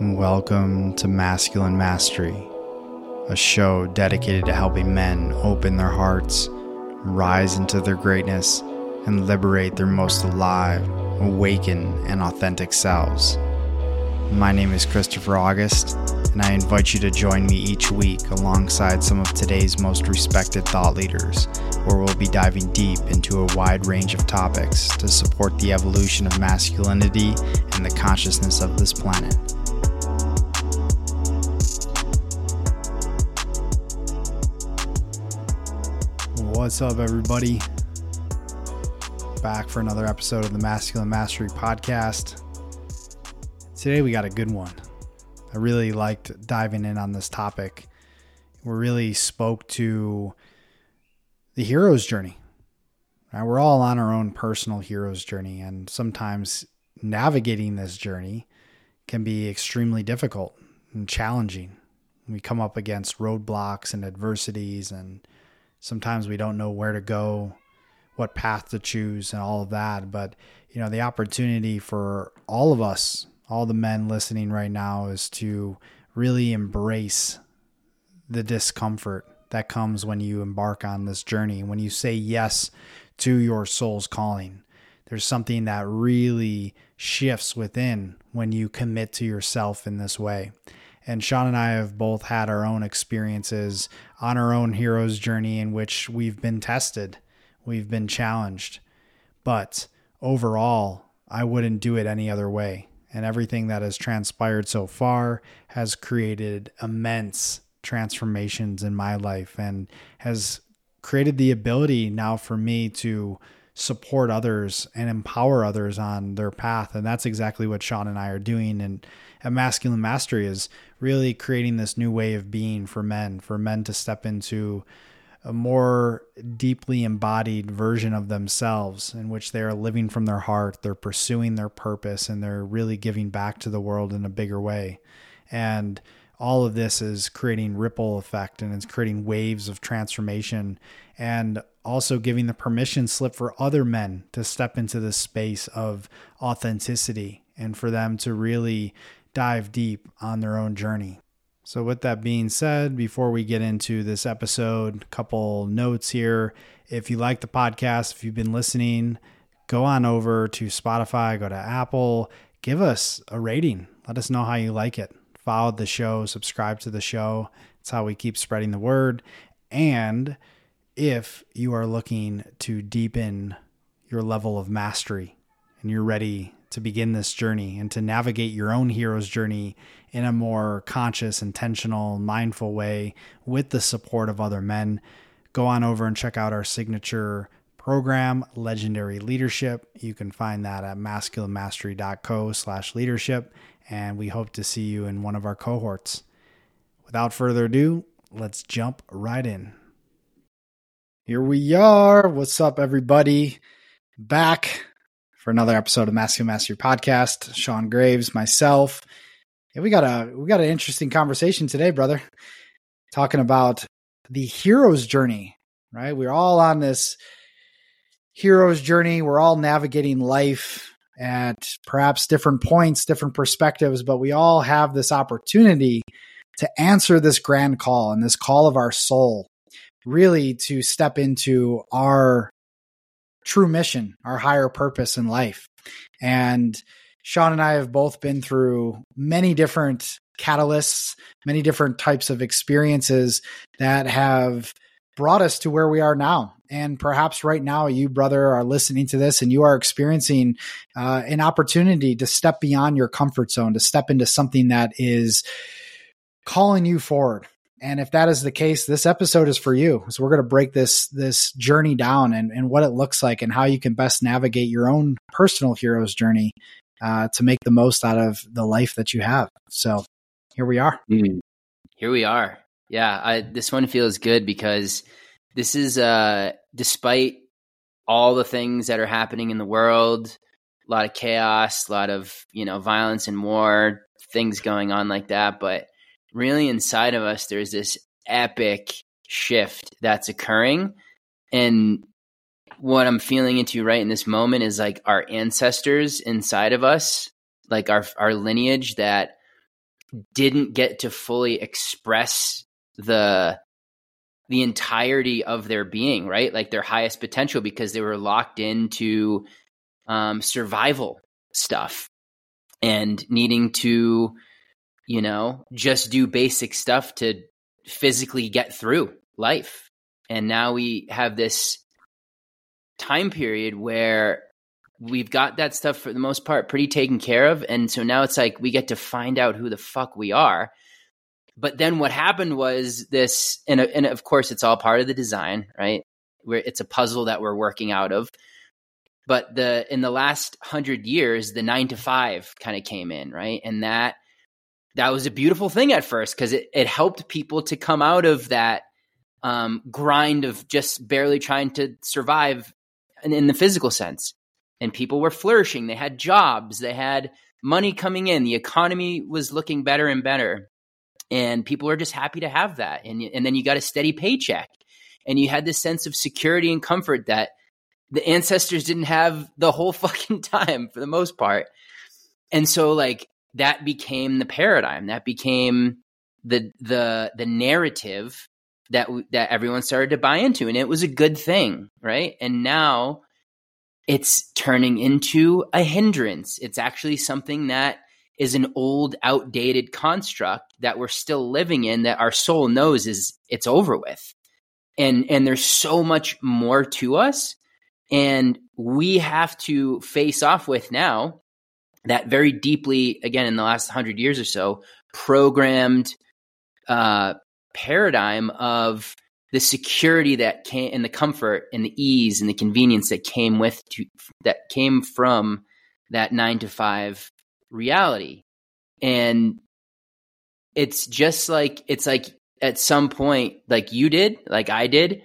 Welcome to Masculine Mastery, a show dedicated to helping men open their hearts, rise into their greatness, and liberate their most alive, awakened, and authentic selves. My name is Christopher August, and I invite you to join me each week alongside some of today's most respected thought leaders, where we'll be diving deep into a wide range of topics to support the evolution of masculinity and the consciousness of this planet. What's up, everybody? Back for another episode of the Masculine Mastery Podcast. Today, we got a good one. I really liked diving in on this topic. We really spoke to the hero's journey. Right? We're all on our own personal hero's journey, and sometimes navigating this journey can be extremely difficult and challenging. We come up against roadblocks and adversities and sometimes we don't know where to go, what path to choose, and all of that. But, you know, the opportunity for all of us, all the men listening right now, is to really embrace the discomfort that comes when you embark on this journey, when you say yes to your soul's calling. There's something that really shifts within when you commit to yourself in this way. And Sean and I have both had our own experiences on our own hero's journey in which we've been tested, we've been challenged. But overall, I wouldn't do it any other way. And everything that has transpired so far has created immense transformations in my life and has created the ability now for me to support others and empower others on their path. And that's exactly what Sean and I are doing. And Masculine Mastery is really creating this new way of being for men, for men to step into a more deeply embodied version of themselves in which they are living from their heart, they're pursuing their purpose, and they're really giving back to the world in a bigger way. And all of this is creating ripple effect and it's creating waves of transformation and also giving the permission slip for other men to step into this space of authenticity and for them to really dive deep on their own journey. So, with that being said, before we get into this episode, a couple notes here. If you like the podcast, if you've been listening, go on over to Spotify, go to Apple, give us a rating. Let us know how you like it. Follow the show, subscribe to the show. It's how we keep spreading the word. And if you are looking to deepen your level of mastery and you're ready to begin this journey and to navigate your own hero's journey in a more conscious, intentional, mindful way with the support of other men, go on over and check out our signature program, Legendary Leadership. You can find that at masculinemastery.co slash leadership, and we hope to see you in one of our cohorts. Without further ado, let's jump right in. Here we are. What's up, everybody? Back for another episode of Masculine Mastery Podcast. Sean Graves, myself. Yeah, we got a we got an interesting conversation today, brother. Talking about the hero's journey, right? We're all on this hero's journey. We're all navigating life at perhaps different points, different perspectives, but we all have this opportunity to answer this grand call and this call of our soul, really to step into our true mission, our higher purpose in life. And Sean and I have both been through many different catalysts, many different types of experiences that have brought us to where we are now. And perhaps right now, you, brother, are listening to this and you are experiencing uh, an opportunity to step beyond your comfort zone, to step into something that is calling you forward, and if that is the case, this episode is for you. So we're going to break this this journey down and, and what it looks like and how you can best navigate your own personal hero's journey uh, to make the most out of the life that you have. So here we are. Mm. Here we are. Yeah, I, this one feels good because this is uh, despite all the things that are happening in the world, a lot of chaos, a lot of you know violence and war, things going on like that, but really inside of us, there's this epic shift that's occurring. And what I'm feeling into right in this moment is like our ancestors inside of us, like our our lineage that didn't get to fully express the the entirety of their being, right? Like their highest potential because they were locked into um, survival stuff and needing to, you know, just do basic stuff to physically get through life. And now we have this time period where we've got that stuff for the most part pretty taken care of. And so now it's like we get to find out who the fuck we are. But then what happened was this, and, and of course, it's all part of the design, right? Where it's a puzzle that we're working out of. But the in the last hundred years, the nine to five kind of came in, right? And that that was a beautiful thing at first because it, it helped people to come out of that um, grind of just barely trying to survive in, in the physical sense. And people were flourishing. They had jobs. They had money coming in. The economy was looking better and better. And people are just happy to have that. And, and then you got a steady paycheck. And you had this sense of security and comfort that the ancestors didn't have the whole fucking time for the most part. And so like that became the paradigm. That became the the the narrative that that everyone started to buy into and it was a good thing, right? And now it's turning into a hindrance. It's actually something that is an old outdated construct that we're still living in that our soul knows is it's over with. And and there's so much more to us and we have to face off with now that very deeply, again, in the last hundred years or so, programmed uh, paradigm of the security that came and the comfort and the ease and the convenience that came with to, that came from that nine to five reality. And it's just like, it's like at some point, like you did, like I did,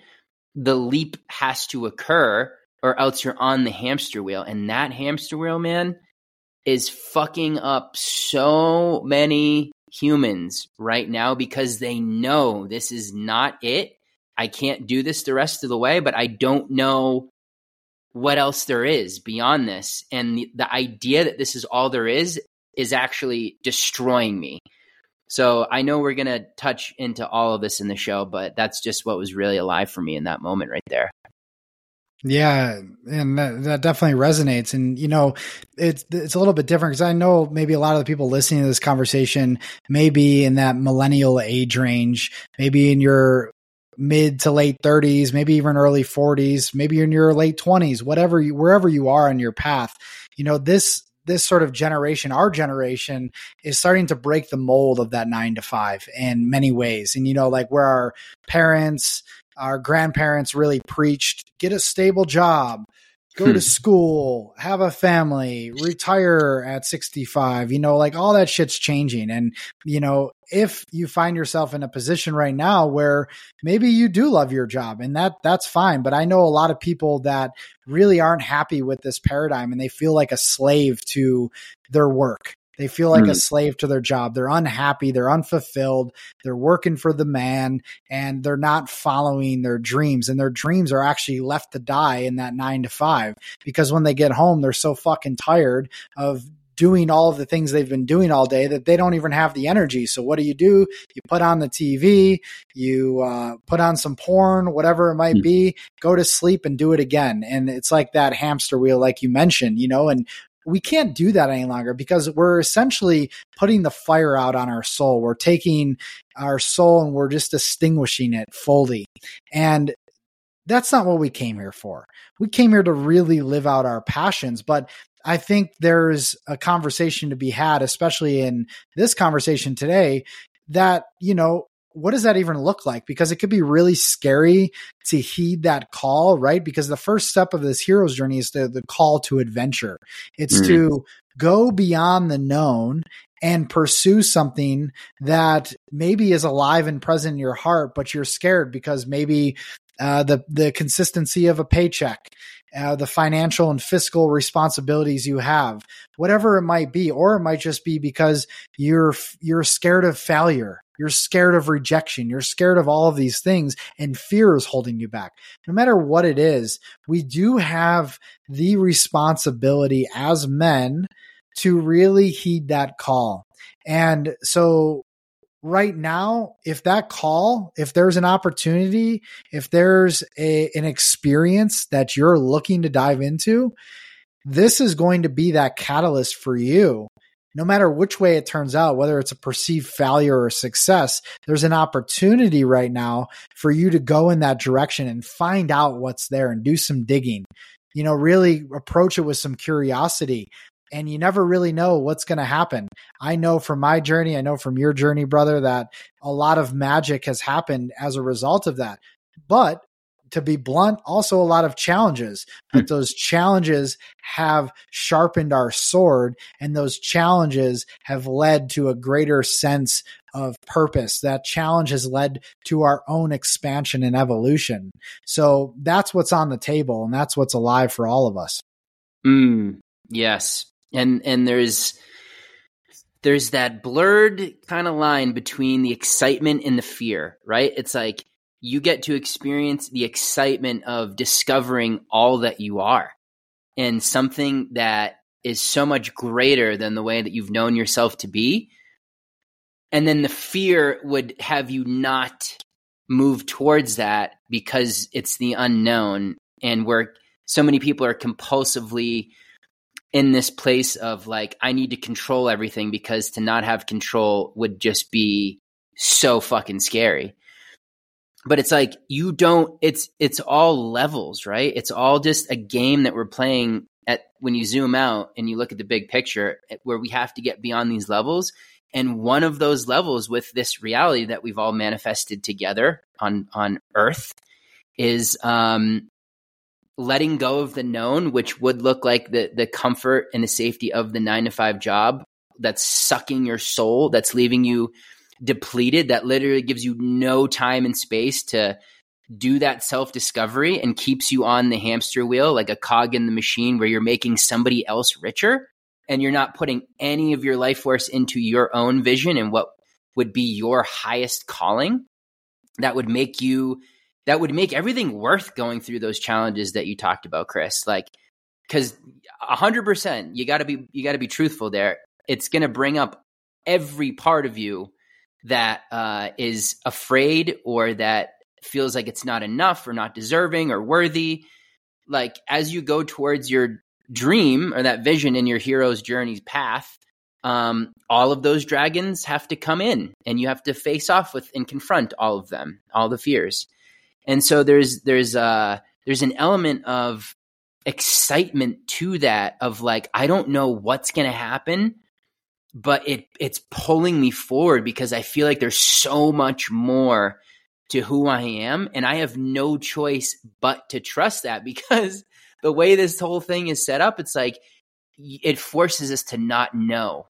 the leap has to occur or else you're on the hamster wheel. And that hamster wheel, man, is fucking up so many humans right now because they know this is not it. I can't do this the rest of the way, but I don't know what else there is beyond this. And the, the idea that this is all there is is actually destroying me. So I know we're going to touch into all of this in the show, but that's just what was really alive for me in that moment right there. Yeah, and that, that definitely resonates. And you know, it's it's a little bit different because I know maybe a lot of the people listening to this conversation may be in that millennial age range, maybe in your mid to late 30s, maybe even early 40s, maybe you're in your late 20s, whatever you, wherever you are on your path. You know, this this sort of generation, our generation, is starting to break the mold of that nine to five in many ways. And you know, like where our parents, our grandparents really preached get a stable job, go hmm. to school, have a family, retire at 65. You know, like all that shit's changing. And, you know, if you find yourself in a position right now where maybe you do love your job and that that's fine, but I know a lot of people that really aren't happy with this paradigm and they feel like a slave to their work they feel like mm. a slave to their job. They're unhappy. They're unfulfilled. They're working for the man and they're not following their dreams. And their dreams are actually left to die in that nine to five because when they get home, they're so fucking tired of doing all of the things they've been doing all day that they don't even have the energy. So what do you do? You put on the TV, you uh, put on some porn, whatever it might hmm. be, go to sleep and do it again. And it's like that hamster wheel, like you mentioned, you know, and we can't do that any longer because we're essentially putting the fire out on our soul. We're taking our soul and we're just extinguishing it fully. And that's not what we came here for. We came here to really live out our passions, but I think there's a conversation to be had, especially in this conversation today, that, you know, what does that even look like? Because it could be really scary to heed that call, right? Because the first step of this hero's journey is the, the call to adventure. It's mm. to go beyond the known and pursue something that maybe is alive and present in your heart, but you're scared because maybe uh, the the consistency of a paycheck, uh, the financial and fiscal responsibilities you have, whatever it might be, or it might just be because you're you're scared of failure you're scared of rejection. You're scared of all of these things and fear is holding you back. No matter what it is, we do have the responsibility as men to really heed that call. And so right now, if that call, if there's an opportunity, if there's a, an experience that you're looking to dive into, this is going to be that catalyst for you. No matter which way it turns out, whether it's a perceived failure or success, there's an opportunity right now for you to go in that direction and find out what's there and do some digging. You know, really approach it with some curiosity and you never really know what's going to happen. I know from my journey, I know from your journey, brother, that a lot of magic has happened as a result of that. But to be blunt, also a lot of challenges. But hmm. those challenges have sharpened our sword, and those challenges have led to a greater sense of purpose. That challenge has led to our own expansion and evolution. So that's what's on the table, and that's what's alive for all of us. Mm, yes, and and there's there's that blurred kind of line between the excitement and the fear, right? It's like you get to experience the excitement of discovering all that you are and something that is so much greater than the way that you've known yourself to be. And then the fear would have you not move towards that because it's the unknown and where so many people are compulsively in this place of like I need to control everything because to not have control would just be so fucking scary. But it's like you don't it's it's all levels, right? It's all just a game that we're playing at when you zoom out and you look at the big picture where we have to get beyond these levels and one of those levels with this reality that we've all manifested together on on earth is um letting go of the known, which would look like the the comfort and the safety of the nine to five job that's sucking your soul, that's leaving you depleted, that literally gives you no time and space to do that self discovery and keeps you on the hamster wheel like a cog in the machine where you're making somebody else richer and you're not putting any of your life force into your own vision and what would be your highest calling. That would make you that would make everything worth going through those challenges that you talked about, Chris. Like, because hundred percent, you got to be you got to be truthful there. It's going to bring up every part of you that uh, is afraid or that feels like it's not enough or not deserving or worthy. Like as you go towards your dream or that vision in your hero's journey's path, um, all of those dragons have to come in and you have to face off with and confront all of them, all the fears. And so there's there's uh there's an element of excitement to that of like I don't know what's going to happen but it it's pulling me forward because I feel like there's so much more to who I am and I have no choice but to trust that because the way this whole thing is set up it's like it forces us to not know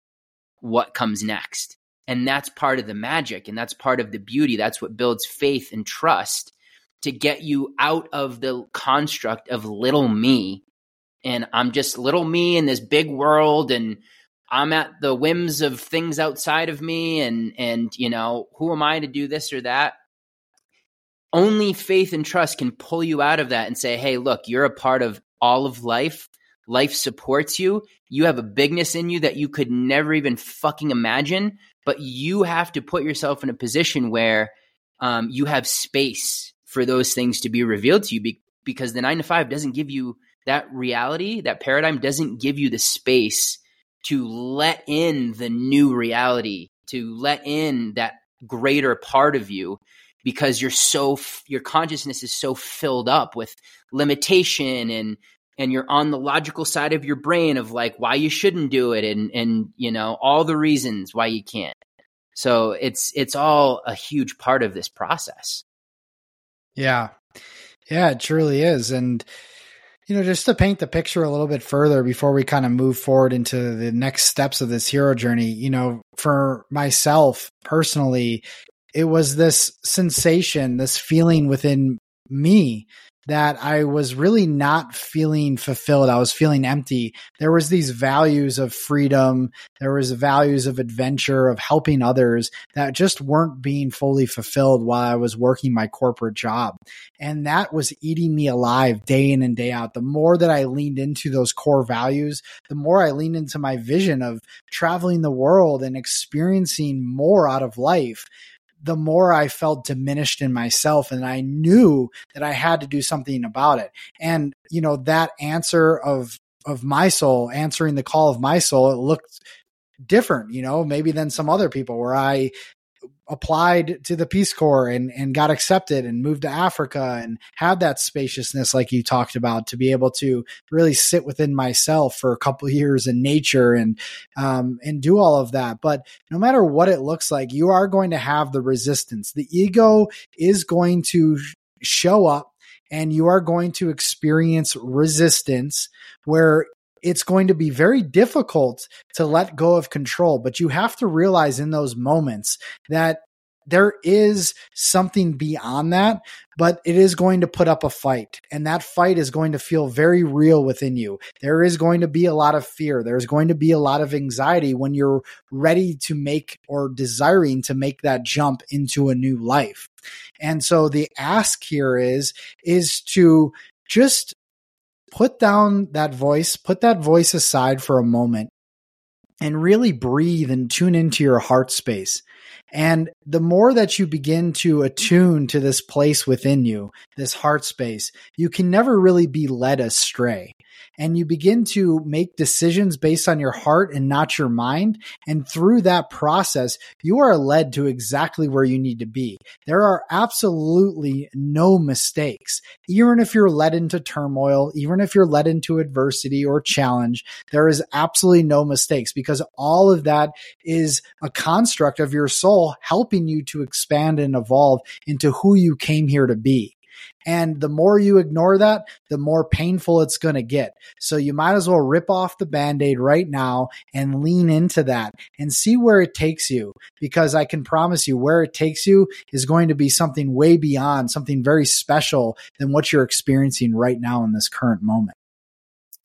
what comes next. And that's part of the magic and that's part of the beauty. That's what builds faith and trust to get you out of the construct of little me. And I'm just little me in this big world and I'm at the whims of things outside of me and and you know, who am I to do this or that? Only faith and trust can pull you out of that and say, "Hey, look, you're a part of all of life. Life supports you. You have a bigness in you that you could never even fucking imagine, but you have to put yourself in a position where um, you have space for those things to be revealed to you be- because the nine to five doesn't give you that reality, that paradigm doesn't give you the space to let in the new reality, to let in that greater part of you because you're so your consciousness is so filled up with limitation and and you're on the logical side of your brain of like why you shouldn't do it and and you know all the reasons why you can't. So it's it's all a huge part of this process yeah. Yeah, it truly is. And, you know, just to paint the picture a little bit further before we kind of move forward into the next steps of this hero journey, you know, for myself personally, it was this sensation, this feeling within me that I was really not feeling fulfilled. I was feeling empty. There was these values of freedom. There was values of adventure, of helping others that just weren't being fully fulfilled while I was working my corporate job. And that was eating me alive day in and day out. The more that I leaned into those core values, the more I leaned into my vision of traveling the world and experiencing more out of life the more I felt diminished in myself and I knew that I had to do something about it. And, you know, that answer of, of my soul, answering the call of my soul, it looked different, you know, maybe than some other people where I applied to the Peace Corps and, and got accepted and moved to Africa and had that spaciousness, like you talked about, to be able to really sit within myself for a couple years in nature and um, and do all of that. But no matter what it looks like, you are going to have the resistance. The ego is going to show up and you are going to experience resistance where it's going to be very difficult to let go of control. But you have to realize in those moments that there is something beyond that, but it is going to put up a fight. And that fight is going to feel very real within you. There is going to be a lot of fear. There's going to be a lot of anxiety when you're ready to make or desiring to make that jump into a new life. And so the ask here is, is to just put down that voice, put that voice aside for a moment and really breathe and tune into your heart space. And the more that you begin to attune to this place within you, this heart space, you can never really be led astray and you begin to make decisions based on your heart and not your mind. And through that process, you are led to exactly where you need to be. There are absolutely no mistakes. Even if you're led into turmoil, even if you're led into adversity or challenge, there is absolutely no mistakes because all of that is a construct of your soul helping you to expand and evolve into who you came here to be. And the more you ignore that, the more painful it's going to get. So you might as well rip off the band aid right now and lean into that and see where it takes you. Because I can promise you, where it takes you is going to be something way beyond, something very special than what you're experiencing right now in this current moment.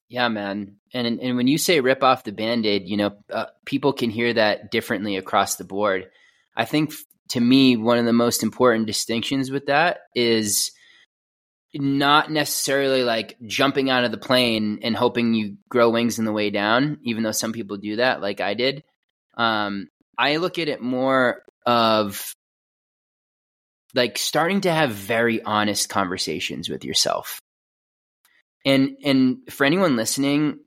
Yeah, man. And and when you say rip off the band-aid, you know, uh, people can hear that differently across the board. I think to me one of the most important distinctions with that is not necessarily like jumping out of the plane and hoping you grow wings in the way down, even though some people do that, like I did. Um, I look at it more of like starting to have very honest conversations with yourself. And and for anyone listening,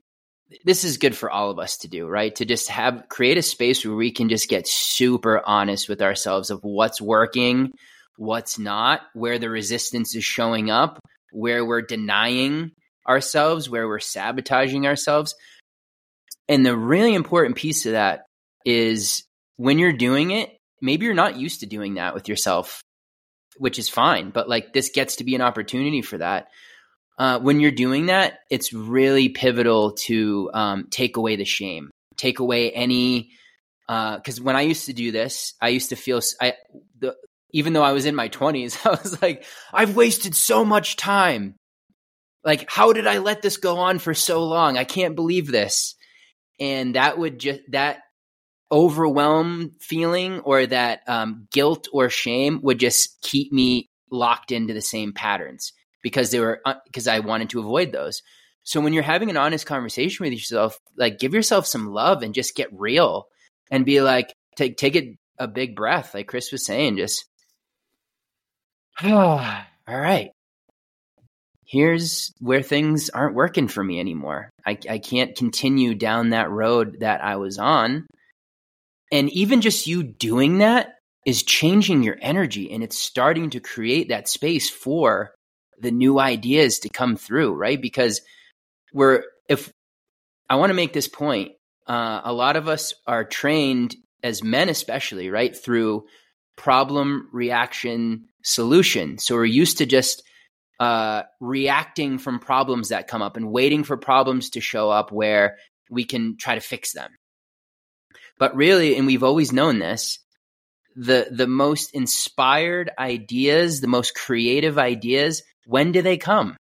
this is good for all of us to do, right? To just have create a space where we can just get super honest with ourselves of what's working, what's not, where the resistance is showing up, where we're denying ourselves, where we're sabotaging ourselves. And the really important piece of that is when you're doing it, maybe you're not used to doing that with yourself, which is fine, but like this gets to be an opportunity for that. Uh, when you're doing that, it's really pivotal to um, take away the shame, take away any. Because uh, when I used to do this, I used to feel I the even though I was in my 20s, I was like, I've wasted so much time. Like, how did I let this go on for so long? I can't believe this. And that would just, that overwhelm feeling or that um, guilt or shame would just keep me locked into the same patterns because they were, because uh, I wanted to avoid those. So when you're having an honest conversation with yourself, like give yourself some love and just get real and be like, take, take it a big breath. Like Chris was saying, just all right. Here's where things aren't working for me anymore. I, I can't continue down that road that I was on. And even just you doing that is changing your energy and it's starting to create that space for the new ideas to come through, right? Because we're, if I want to make this point, uh, a lot of us are trained as men, especially, right, through problem reaction solution. So we're used to just uh, reacting from problems that come up and waiting for problems to show up where we can try to fix them. But really, and we've always known this, the the most inspired ideas, the most creative ideas, When do they come?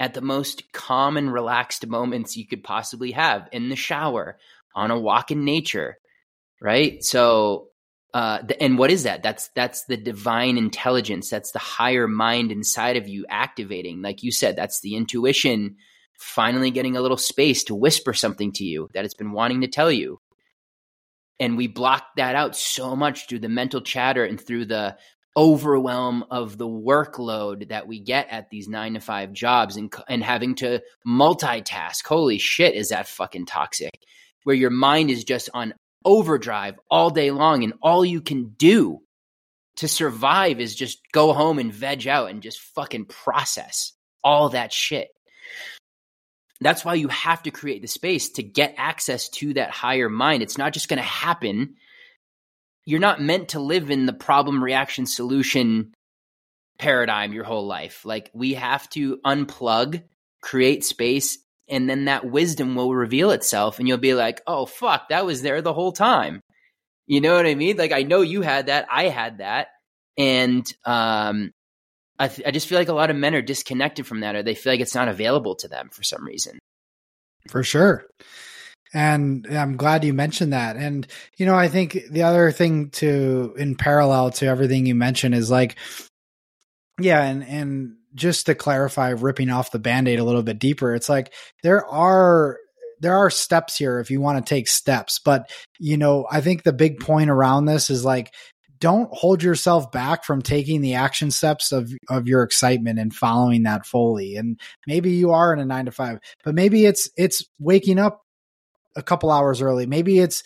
At the most calm and relaxed moments you could possibly have in the shower, on a walk in nature, right? So, uh, and what is that? That's that's the divine intelligence. That's the higher mind inside of you activating. Like you said, that's the intuition finally getting a little space to whisper something to you that it's been wanting to tell you. And we block that out so much through the mental chatter and through the overwhelm of the workload that we get at these nine to five jobs and, and having to multitask. Holy shit, is that fucking toxic? Where your mind is just on overdrive all day long, and all you can do to survive is just go home and veg out and just fucking process all that shit. That's why you have to create the space to get access to that higher mind. It's not just going to happen. You're not meant to live in the problem reaction solution paradigm your whole life. Like we have to unplug, create space, and then that wisdom will reveal itself and you'll be like, "Oh fuck, that was there the whole time." You know what I mean? Like I know you had that, I had that. And um I, th- I just feel like a lot of men are disconnected from that or they feel like it's not available to them for some reason. For sure. And I'm glad you mentioned that. And, you know, I think the other thing to, in parallel to everything you mentioned is like, yeah, and, and just to clarify, ripping off the band aid a little bit deeper, it's like there are there are steps here if you want to take steps but you know i think the big point around this is like don't hold yourself back from taking the action steps of of your excitement and following that fully. And maybe you are in a 9 to 5, but maybe it's it's waking up a couple hours early. Maybe it's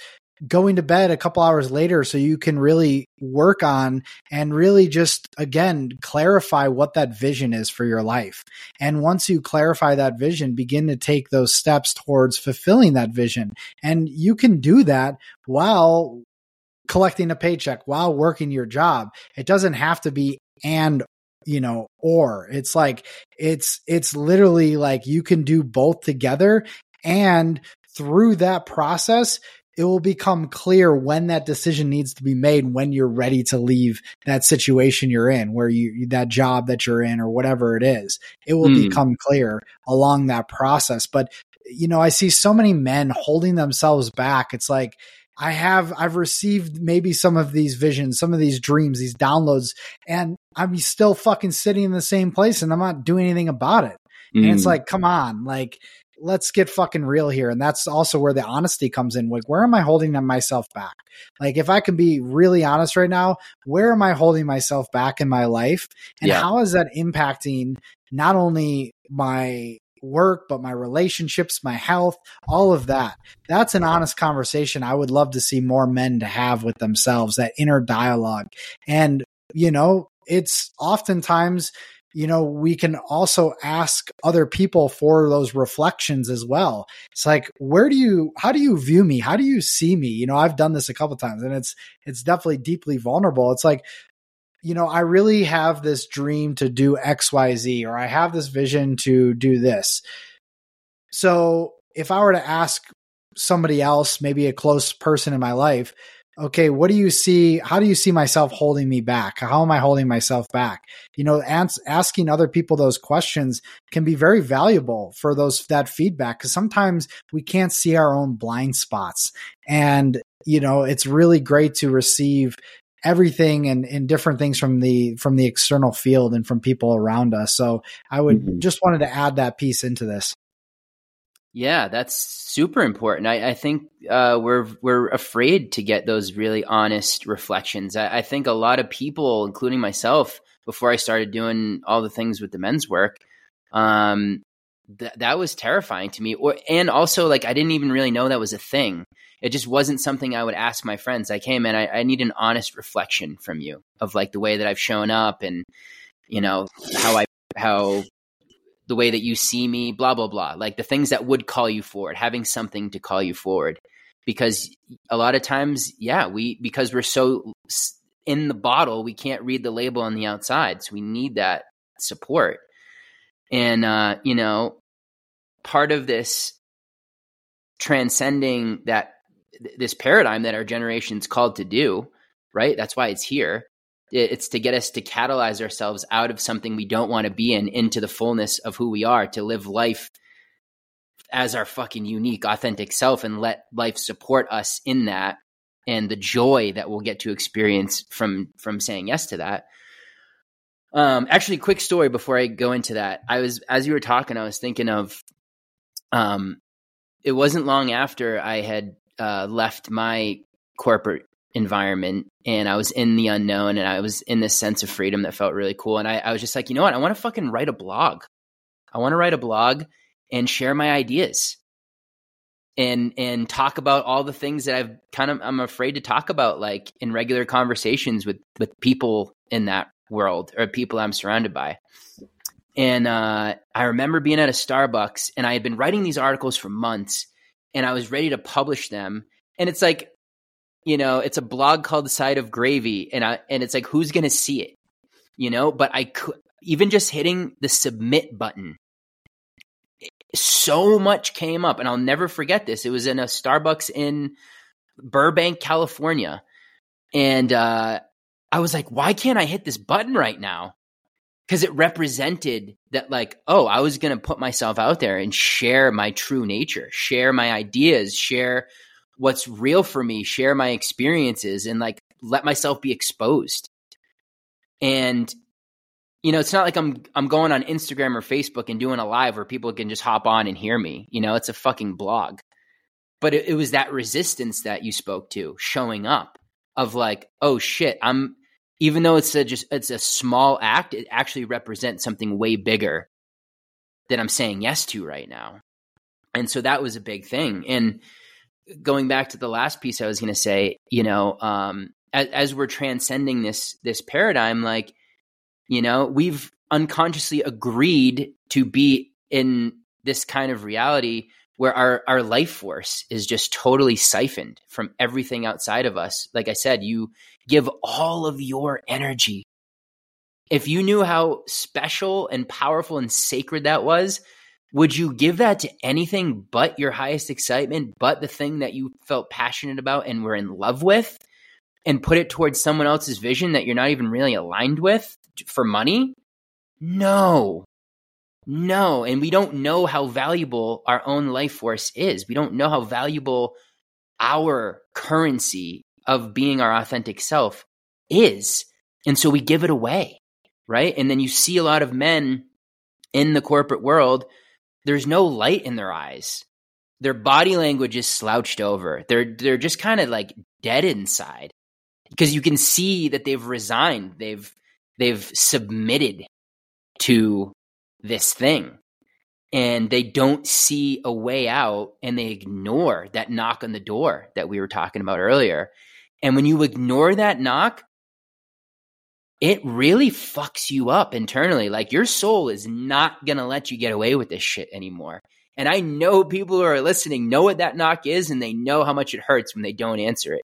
going to bed a couple hours later so you can really work on and really just again clarify what that vision is for your life. And once you clarify that vision, begin to take those steps towards fulfilling that vision. And you can do that while collecting a paycheck while working your job. It doesn't have to be and you know or it's like it's it's literally like you can do both together and through that process it will become clear when that decision needs to be made when you're ready to leave that situation you're in where you that job that you're in or whatever it is it will mm. become clear along that process but you know i see so many men holding themselves back it's like I have I've received maybe some of these visions, some of these dreams, these downloads, and I'm still fucking sitting in the same place and I'm not doing anything about it. Mm. And it's mm. like, come on, like let's get fucking real here. And that's also where the honesty comes in. Like, where am I holding myself back? Like, if I can be really honest right now, where am I holding myself back in my life? And yeah. how is that impacting not only my work, but my relationships, my health, all of that. That's an honest conversation I would love to see more men to have with themselves, that inner dialogue. And, you know, it's oftentimes, you know, we can also ask other people for those reflections as well. It's like, where do you, how do you view me? How do you see me? You know, I've done this a couple times and it's, it's definitely deeply vulnerable. It's like, you know, I really have this dream to do XYZ, or I have this vision to do this. So if I were to ask somebody else, maybe a close person in my life, okay, what do you see? How do you see myself holding me back? How am I holding myself back? You know, ans- asking other people those questions can be very valuable for those, that feedback. Cause sometimes we can't see our own blind spots. And, you know, it's really great to receive everything and, and different things from the from the external field and from people around us. So I would mm-hmm. just wanted to add that piece into this. Yeah, that's super important. I, I think uh, we're we're afraid to get those really honest reflections. I, I, think a lot of people, including myself, before I started doing all the things with the men's work, um, th- that was terrifying to me. Or and also like I didn't even really know that was a thing it just wasn't something I would ask my friends. Like, hey man, I, I need an honest reflection from you of like the way that I've shown up and you know how I how the way that you see me, blah blah blah. Like the things that would call you forward, having something to call you forward. Because a lot of times, yeah, we because we're so in the bottle, we can't read the label on the outside, so we need that support. And uh, you know, part of this transcending that this paradigm that our generation's called to do, right? That's why it's here. It's to get us to catalyze ourselves out of something we don't want to be in into the fullness of who we are, to live life as our fucking unique, authentic self and let life support us in that and the joy that we'll get to experience from from saying yes to that. Um, actually, quick story before I go into that. I was as you were talking, I was thinking of um, it wasn't long after I had uh, left my corporate environment and I was in the unknown and I was in this sense of freedom that felt really cool. And I, I was just like, you know what? I want to fucking write a blog. I want to write a blog and share my ideas and and talk about all the things that I've kind of I'm afraid to talk about like in regular conversations with with people in that world or people I'm surrounded by. And uh, I remember being at a Starbucks and I had been writing these articles for months and I was ready to publish them. And it's like, you know, it's a blog called The Side of Gravy, and I and it's like, who's gonna see it? You know, but I could even just hitting the submit button so much came up and I'll never forget this. It was in a Starbucks in Burbank, California. And uh, I was like, why can't I hit this button right now? Because it represented that, like, oh, I was going to put myself out there and share my true nature, share my ideas, share what's real for me, share my experiences, and like let myself be exposed. And you know, it's not like I'm I'm going on Instagram or Facebook and doing a live where people can just hop on and hear me. You know, it's a fucking blog. But it, it was that resistance that you spoke to showing up of like, oh shit, I'm even though it's a just it's a small act, it actually represents something way bigger that I'm saying yes to right now. And so that was a big thing. And going back to the last piece I was going to say, you know, um, as, as we're transcending this this paradigm, like you know, we've unconsciously agreed to be in this kind of reality where our, our life force is just totally siphoned from everything outside of us. Like I said, you give all of your energy. If you knew how special and powerful and sacred that was, would you give that to anything but your highest excitement, but the thing that you felt passionate about and were in love with, and put it towards someone else's vision that you're not even really aligned with? for money? No. No. And we don't know how valuable our own life force is. We don't know how valuable our currency of being our authentic self is. And so we give it away. Right. And then you see a lot of men in the corporate world, there's no light in their eyes. Their body language is slouched over. They're they're just kind of like dead inside. Because you can see that they've resigned. They've they've submitted to this thing and they don't see a way out and they ignore that knock on the door that we were talking about earlier. And when you ignore that knock, it really fucks you up internally. Like your soul is not going to let you get away with this shit anymore. And I know people who are listening know what that knock is and they know how much it hurts when they don't answer it.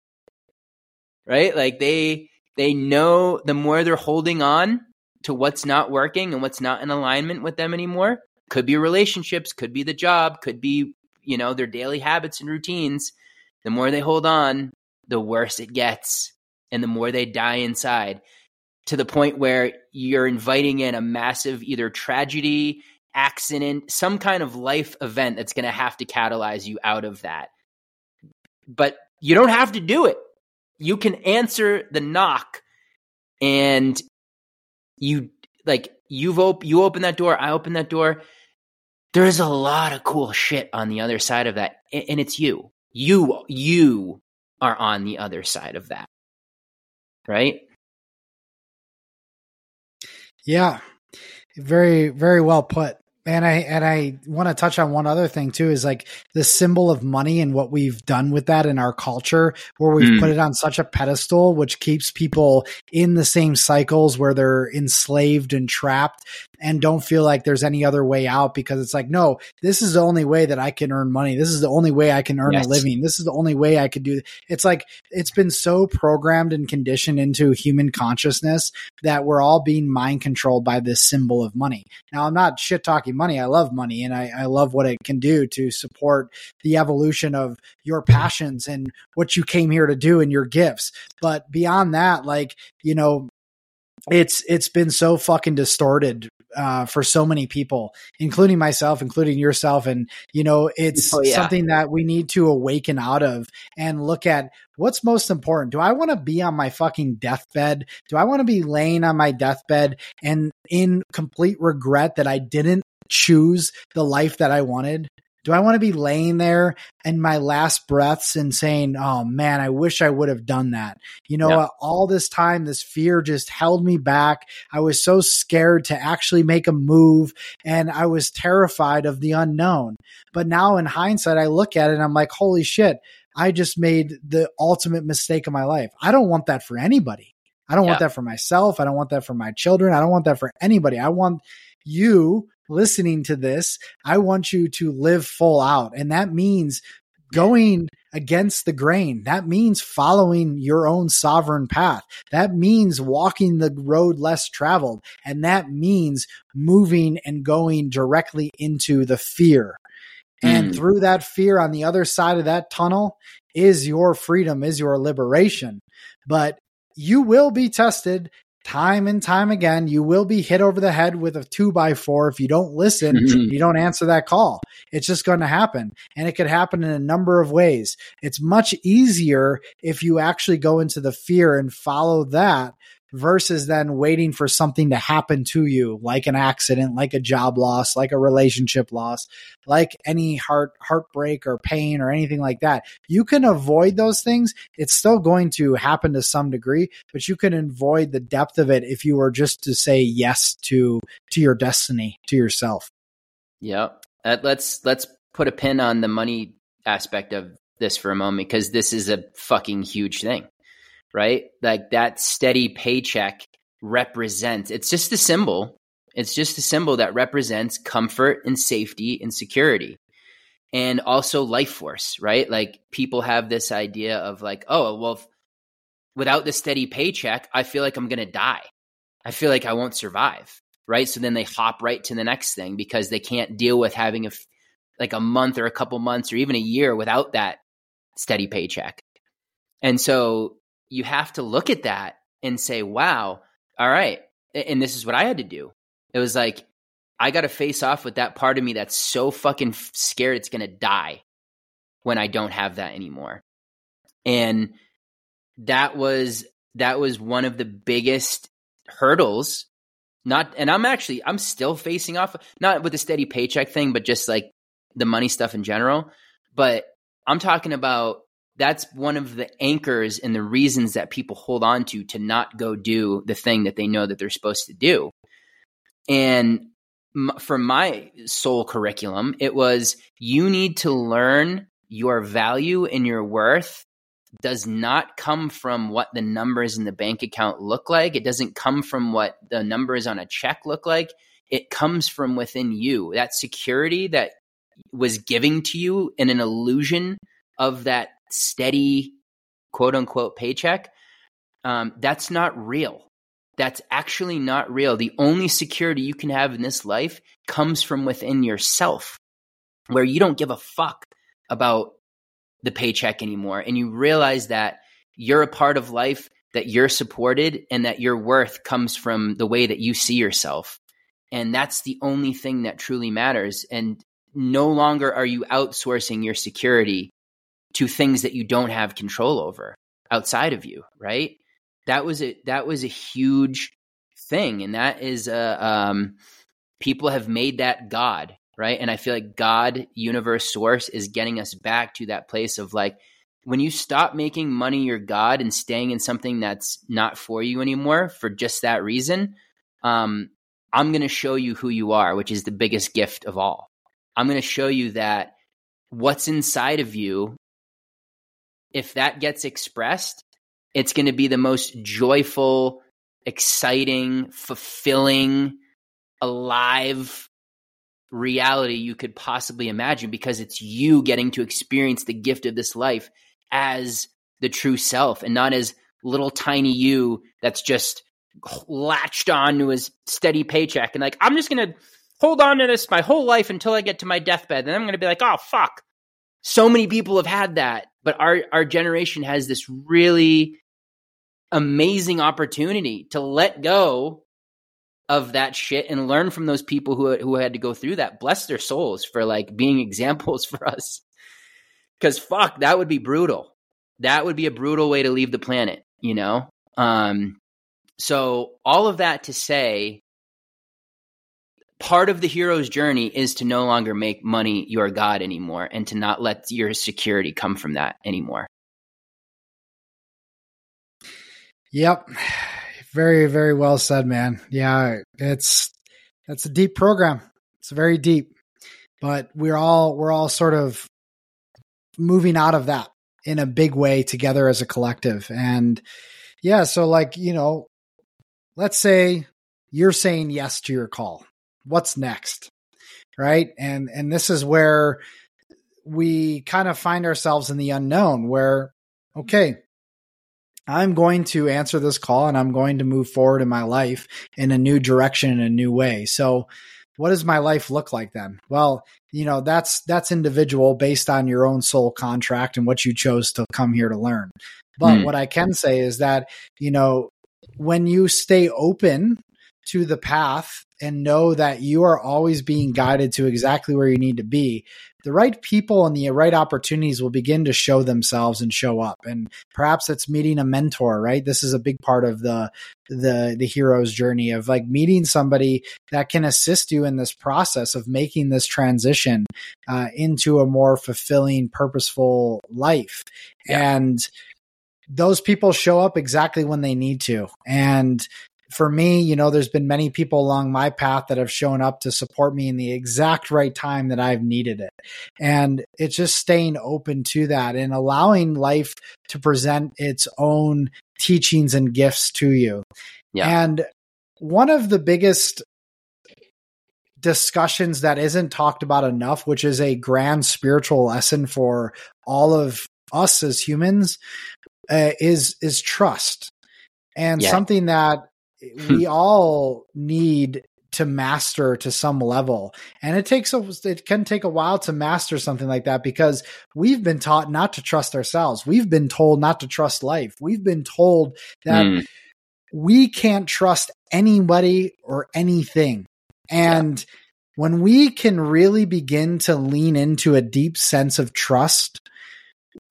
Right? Like they they know the more they're holding on to what's not working and what's not in alignment with them anymore, could be relationships, could be the job, could be, you know, their daily habits and routines. The more they hold on, the worse it gets and the more they die inside to the point where you're inviting in a massive either tragedy, accident, some kind of life event that's going to have to catalyze you out of that. But you don't have to do it. You can answer the knock and you like you've op- you open that door i open that door. There's a lot of cool shit on the other side of that and it's you. You you are on the other side of that. Right yeah very very well put and I and I want to touch on one other thing too is like the symbol of money and what we've done with that in our culture where we've mm. put it on such a pedestal which keeps people in the same cycles where they're enslaved and trapped and don't feel like there's any other way out because it's like no this is the only way that I can earn money this is the only way I can earn yes. a living this is the only way I could do it's like it's been so programmed and conditioned into human consciousness that we're all being mind controlled by this symbol of money now I'm not shit talking money. I love money and I, I love what it can do to support the evolution of your passions and what you came here to do and your gifts. But beyond that, like, you know, it's it's been so fucking distorted uh, for so many people, including myself, including yourself. And, you know, it's oh, yeah. something that we need to awaken out of and look at what's most important. Do I want to be on my fucking deathbed? Do I want to be laying on my deathbed and in complete regret that I didn't choose the life that I wanted? Do I want to be laying there in my last breaths and saying, "Oh man, I wish I would have done that." You know, yeah. all this time this fear just held me back. I was so scared to actually make a move and I was terrified of the unknown. But now in hindsight I look at it and I'm like, "Holy shit, I just made the ultimate mistake of my life." I don't want that for anybody. I don't yeah. want that for myself. I don't want that for my children. I don't want that for anybody. I want you listening to this, I want you to live full out. And that means going against the grain. That means following your own sovereign path. That means walking the road less traveled. And that means moving and going directly into the fear. And mm. through that fear on the other side of that tunnel is your freedom, is your liberation. But you will be tested time and time again, you will be hit over the head with a two by four if you don't listen, mm-hmm. you don't answer that call. It's just going to happen. And it could happen in a number of ways. It's much easier if you actually go into the fear and follow that versus then waiting for something to happen to you like an accident like a job loss like a relationship loss like any heart heartbreak or pain or anything like that. You can avoid those things. It's still going to happen to some degree but you can avoid the depth of it if you were just to say yes to to your destiny to yourself. Yeah uh, let's let's put a pin on the money aspect of this for a moment because this is a fucking huge thing right? Like that steady paycheck represents, it's just a symbol. It's just a symbol that represents comfort and safety and security and also life force, right? Like people have this idea of like, oh, well, without the steady paycheck, I feel like I'm going to die. I feel like I won't survive, right? So then they hop right to the next thing because they can't deal with having a like a month or a couple months or even a year without that steady paycheck. And so you have to look at that and say, wow, all right. And this is what I had to do. It was like, I got to face off with that part of me that's so fucking scared it's going to die when I don't have that anymore. And that was that was one of the biggest hurdles not and I'm actually I'm still facing off not with the steady paycheck thing but just like the money stuff in general but I'm talking about that's one of the anchors and the reasons that people hold on to to not go do the thing that they know that they're supposed to do. And for my soul curriculum, it was you need to learn your value and your worth does not come from what the numbers in the bank account look like. It doesn't come from what the numbers on a check look like. It comes from within you. That security that was giving to you in an illusion of that steady quote unquote paycheck, um, that's not real. That's actually not real. The only security you can have in this life comes from within yourself, where you don't give a fuck about the paycheck anymore. And you realize that you're a part of life, that you're supported, and that your worth comes from the way that you see yourself. And that's the only thing that truly matters. And no longer are you outsourcing your security to things that you don't have control over outside of you, right? That was a that was a huge thing, and that is a um, people have made that God, right? And I feel like God, universe, source is getting us back to that place of like when you stop making money your God and staying in something that's not for you anymore for just that reason. Um, I'm going to show you who you are, which is the biggest gift of all. I'm going to show you that what's inside of you if that gets expressed, it's going to be the most joyful, exciting, fulfilling, alive reality you could possibly imagine because it's you getting to experience the gift of this life as the true self and not as little tiny you that's just latched on to his steady paycheck and like I'm just going to hold on to this my whole life until I get to my deathbed. And I'm going to be like oh fuck. So many people have had that but our our generation has this really amazing opportunity to let go of that shit and learn from those people who who had to go through that. Bless their souls for like being examples for us. Cuz fuck, that would be brutal. That would be a brutal way to leave the planet, you know? Um so all of that to say part of the hero's journey is to no longer make money your god anymore and to not let your security come from that anymore. Yep. Very, very well said, man. Yeah, it's that's a deep program. It's very deep. But we're all we're all sort of moving out of that in a big way together as a collective. And yeah, so like, you know, let's say you're saying yes to your call. What's next? Right? And and this is where we kind of find ourselves in the unknown where okay, I'm going to answer this call and I'm going to move forward in my life in a new direction in a new way. So what does my life look like then? Well, you know, that's that's individual based on your own soul contract and what you chose to come here to learn. But mm. what I can say is that, you know, when you stay open to the path and know that you are always being guided to exactly where you need to be, the right people and the right opportunities will begin to show themselves and show up. And perhaps it's meeting a mentor, right? This is a big part of the the the hero's journey of like meeting somebody that can assist you in this process of making this transition uh, into a more fulfilling, purposeful life. Yeah. And those people show up exactly when they need to. And for me, you know, there's been many people along my path that have shown up to support me in the exact right time that I've needed it. And it's just staying open to that and allowing life to present its own teachings and gifts to you. Yeah. And one of the biggest discussions that isn't talked about enough, which is a grand spiritual lesson for all of us as humans, uh, is is trust and yeah. something that we all need to master to some level. And it takes a it can take a while to master something like that because we've been taught not to trust ourselves. We've been told not to trust life. We've been told that mm. we can't trust anybody or anything. And yeah. when we can really begin to lean into a deep sense of trust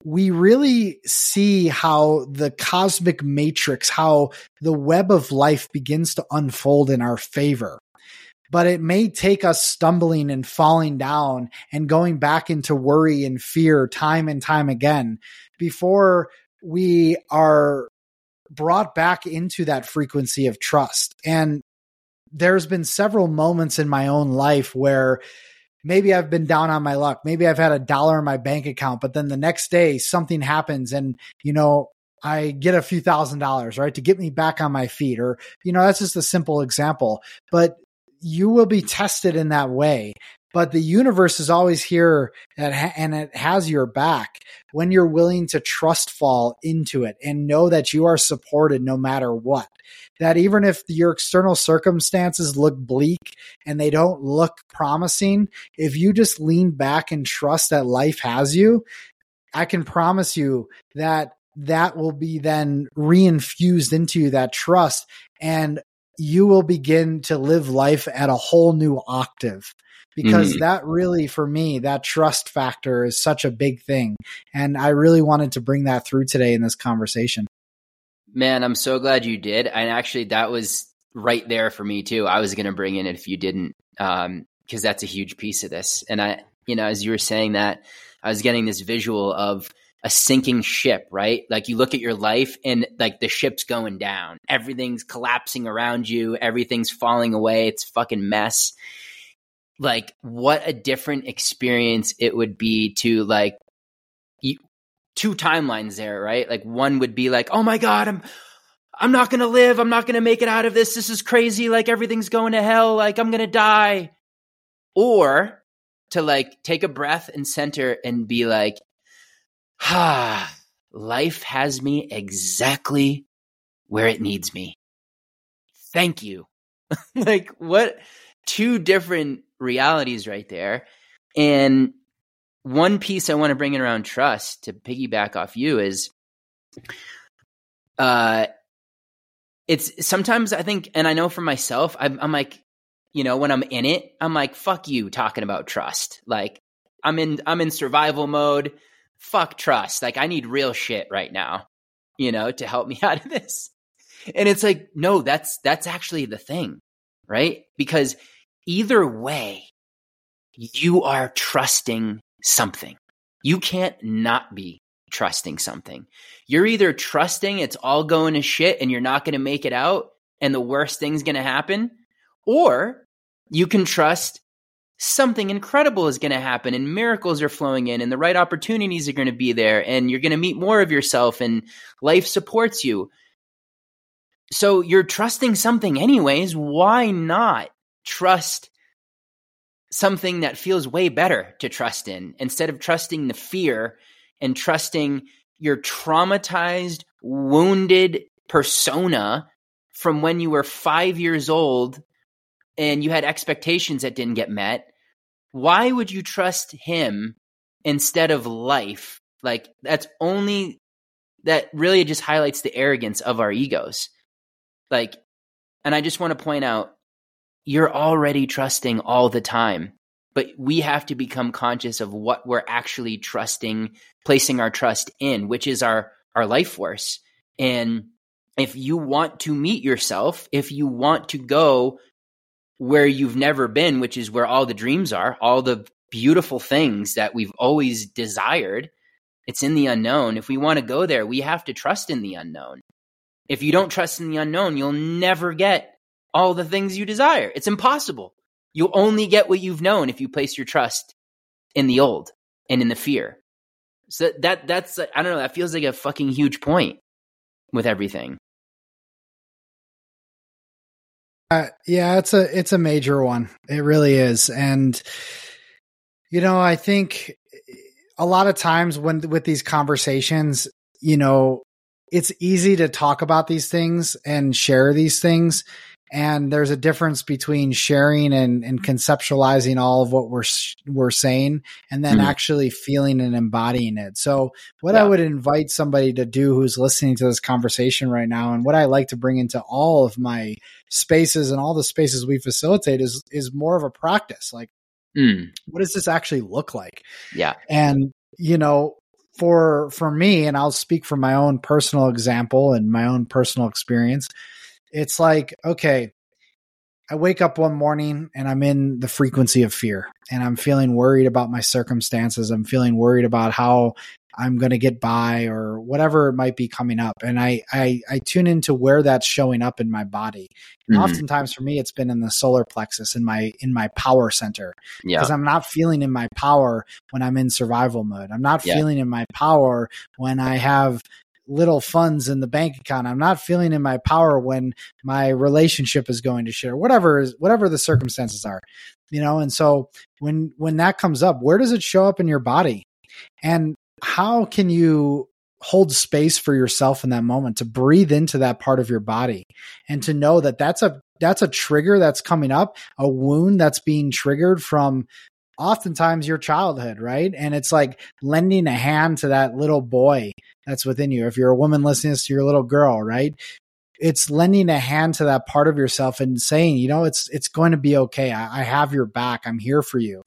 we really see how the cosmic matrix, how the web of life begins to unfold in our favor. But it may take us stumbling and falling down and going back into worry and fear time and time again before we are brought back into that frequency of trust. And there's been several moments in my own life where maybe I've been down on my luck. Maybe I've had a dollar in my bank account, but then the next day something happens and, you know, I get a few thousand dollars, right, to get me back on my feet. Or, you know, that's just a simple example. But you will be tested in that way but the universe is always here and it has your back when you're willing to trust fall into it and know that you are supported no matter what. That even if your external circumstances look bleak and they don't look promising, if you just lean back and trust that life has you, I can promise you that that will be then reinfused into that trust and you will begin to live life at a whole new octave because mm-hmm. that really for me that trust factor is such a big thing and i really wanted to bring that through today in this conversation man i'm so glad you did and actually that was right there for me too i was going to bring in it if you didn't um because that's a huge piece of this and i you know as you were saying that i was getting this visual of a sinking ship, right? Like you look at your life and like the ship's going down. Everything's collapsing around you. Everything's falling away. It's fucking mess like what a different experience it would be to like two timelines there, right? Like one would be like, "Oh my god, I'm I'm not going to live. I'm not going to make it out of this. This is crazy. Like everything's going to hell. Like I'm going to die." Or to like take a breath and center and be like, "Ah, life has me exactly where it needs me. Thank you." like what two different realities right there. And one piece I want to bring in around trust to piggyback off you is uh it's sometimes I think, and I know for myself, I'm, I'm like, you know, when I'm in it, I'm like, fuck you talking about trust. Like I'm in, I'm in survival mode. Fuck trust. Like I need real shit right now, you know, to help me out of this. And it's like, no, that's, that's actually the thing, right? Because either way, you are trusting something. You can't not be trusting something. You're either trusting it's all going to shit and you're not going to make it out and the worst thing's going to happen, or you can trust something incredible is going to happen and miracles are flowing in and the right opportunities are going to be there and you're going to meet more of yourself and life supports you. So you're trusting something anyways. Why not trust something that feels way better to trust in instead of trusting the fear and trusting your traumatized, wounded persona from when you were five years old and you had expectations that didn't get met. Why would you trust him instead of life? Like, that's only, that really just highlights the arrogance of our egos. Like, and I just want to point out you're already trusting all the time. But we have to become conscious of what we're actually trusting, placing our trust in, which is our, our life force. And if you want to meet yourself, if you want to go where you've never been, which is where all the dreams are, all the beautiful things that we've always desired, it's in the unknown. If we want to go there, we have to trust in the unknown. If you don't trust in the unknown, you'll never get all the things you desire. It's impossible. You'll only get what you've known if you place your trust in the old and in the fear. So that that's I don't know, that feels like a fucking huge point with everything. Uh, yeah, it's a it's a major one. It really is. And you know, I think a lot of times when with these conversations, you know, it's easy to talk about these things and share these things and there's a difference between sharing and, and conceptualizing all of what we're we're saying and then mm-hmm. actually feeling and embodying it so what yeah. i would invite somebody to do who's listening to this conversation right now and what i like to bring into all of my spaces and all the spaces we facilitate is is more of a practice like mm. what does this actually look like yeah and you know for for me and i'll speak from my own personal example and my own personal experience it's like, okay, I wake up one morning and I'm in the frequency of fear and I'm feeling worried about my circumstances. I'm feeling worried about how I'm going to get by or whatever it might be coming up. And I, I, I tune into where that's showing up in my body. And mm-hmm. oftentimes for me, it's been in the solar plexus in my, in my power center because yeah. I'm not feeling in my power when I'm in survival mode. I'm not yeah. feeling in my power when I have little funds in the bank account. I'm not feeling in my power when my relationship is going to shit or whatever is whatever the circumstances are. You know, and so when when that comes up, where does it show up in your body? And how can you hold space for yourself in that moment to breathe into that part of your body and to know that that's a that's a trigger that's coming up, a wound that's being triggered from oftentimes your childhood, right? And it's like lending a hand to that little boy that's within you. If you're a woman listening to your little girl, right? It's lending a hand to that part of yourself and saying, you know, it's it's going to be okay. I, I have your back. I'm here for you.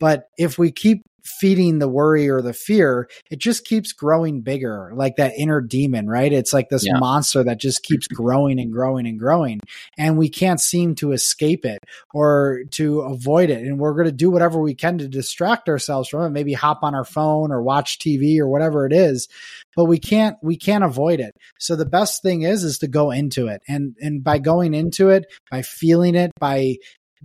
But if we keep feeding the worry or the fear, it just keeps growing bigger, like that inner demon, right? It's like this yeah. monster that just keeps growing and growing and growing. And we can't seem to escape it or to avoid it. And we're going to do whatever we can to distract ourselves from it, maybe hop on our phone or watch TV or whatever it is. But we can't, we can't avoid it. So the best thing is, is to go into it. And, and by going into it, by feeling it, by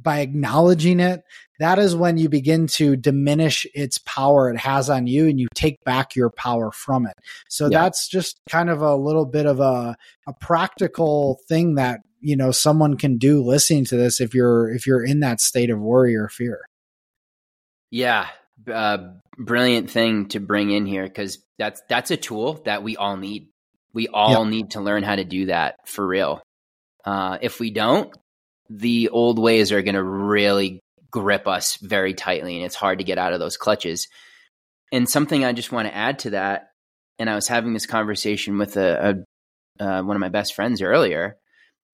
by acknowledging it, that is when you begin to diminish its power it has on you and you take back your power from it. So yeah. that's just kind of a little bit of a, a practical thing that, you know, someone can do listening to this if you're, if you're in that state of worry or fear. Yeah. Uh, brilliant thing to bring in here because that's, that's a tool that we all need. We all yep. need to learn how to do that for real. Uh, if we don't, the old ways are going to really grip us very tightly and it's hard to get out of those clutches. And something I just want to add to that, and I was having this conversation with a, a uh, one of my best friends earlier,